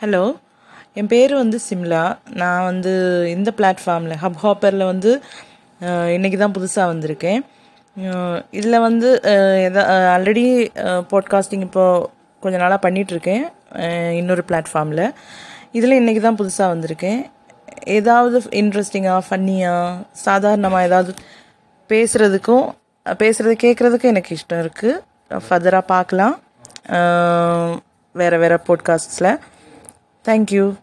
Hello என் பேர் வந்து சிம்லா. நான் வந்து இந்த பிளாட்ஃபார்மில் ஹப் ஹாப்பரில் வந்து இன்றைக்கி தான் புதுசாக வந்திருக்கேன். இதில் வந்து எதா ஆல்ரெடி பாட்காஸ்டிங் இப்போது கொஞ்ச நாளாக பண்ணிகிட்ருக்கேன் இன்னொரு பிளாட்ஃபார்மில் இதில் இன்றைக்கி தான் புதுசாக வந்திருக்கேன். ஏதாவது இன்ட்ரெஸ்டிங்காக ஃபன்னியாக சாதாரணமாக ஏதாவது பேசுகிறதுக்கும் பேசுகிறது கேட்குறதுக்கும் எனக்கு இஷ்டம் இருக்குது ஃபர்தராக பார்க்கலாம். வேறு வேறு பாட்காஸ்ட்ஸில் Thank you.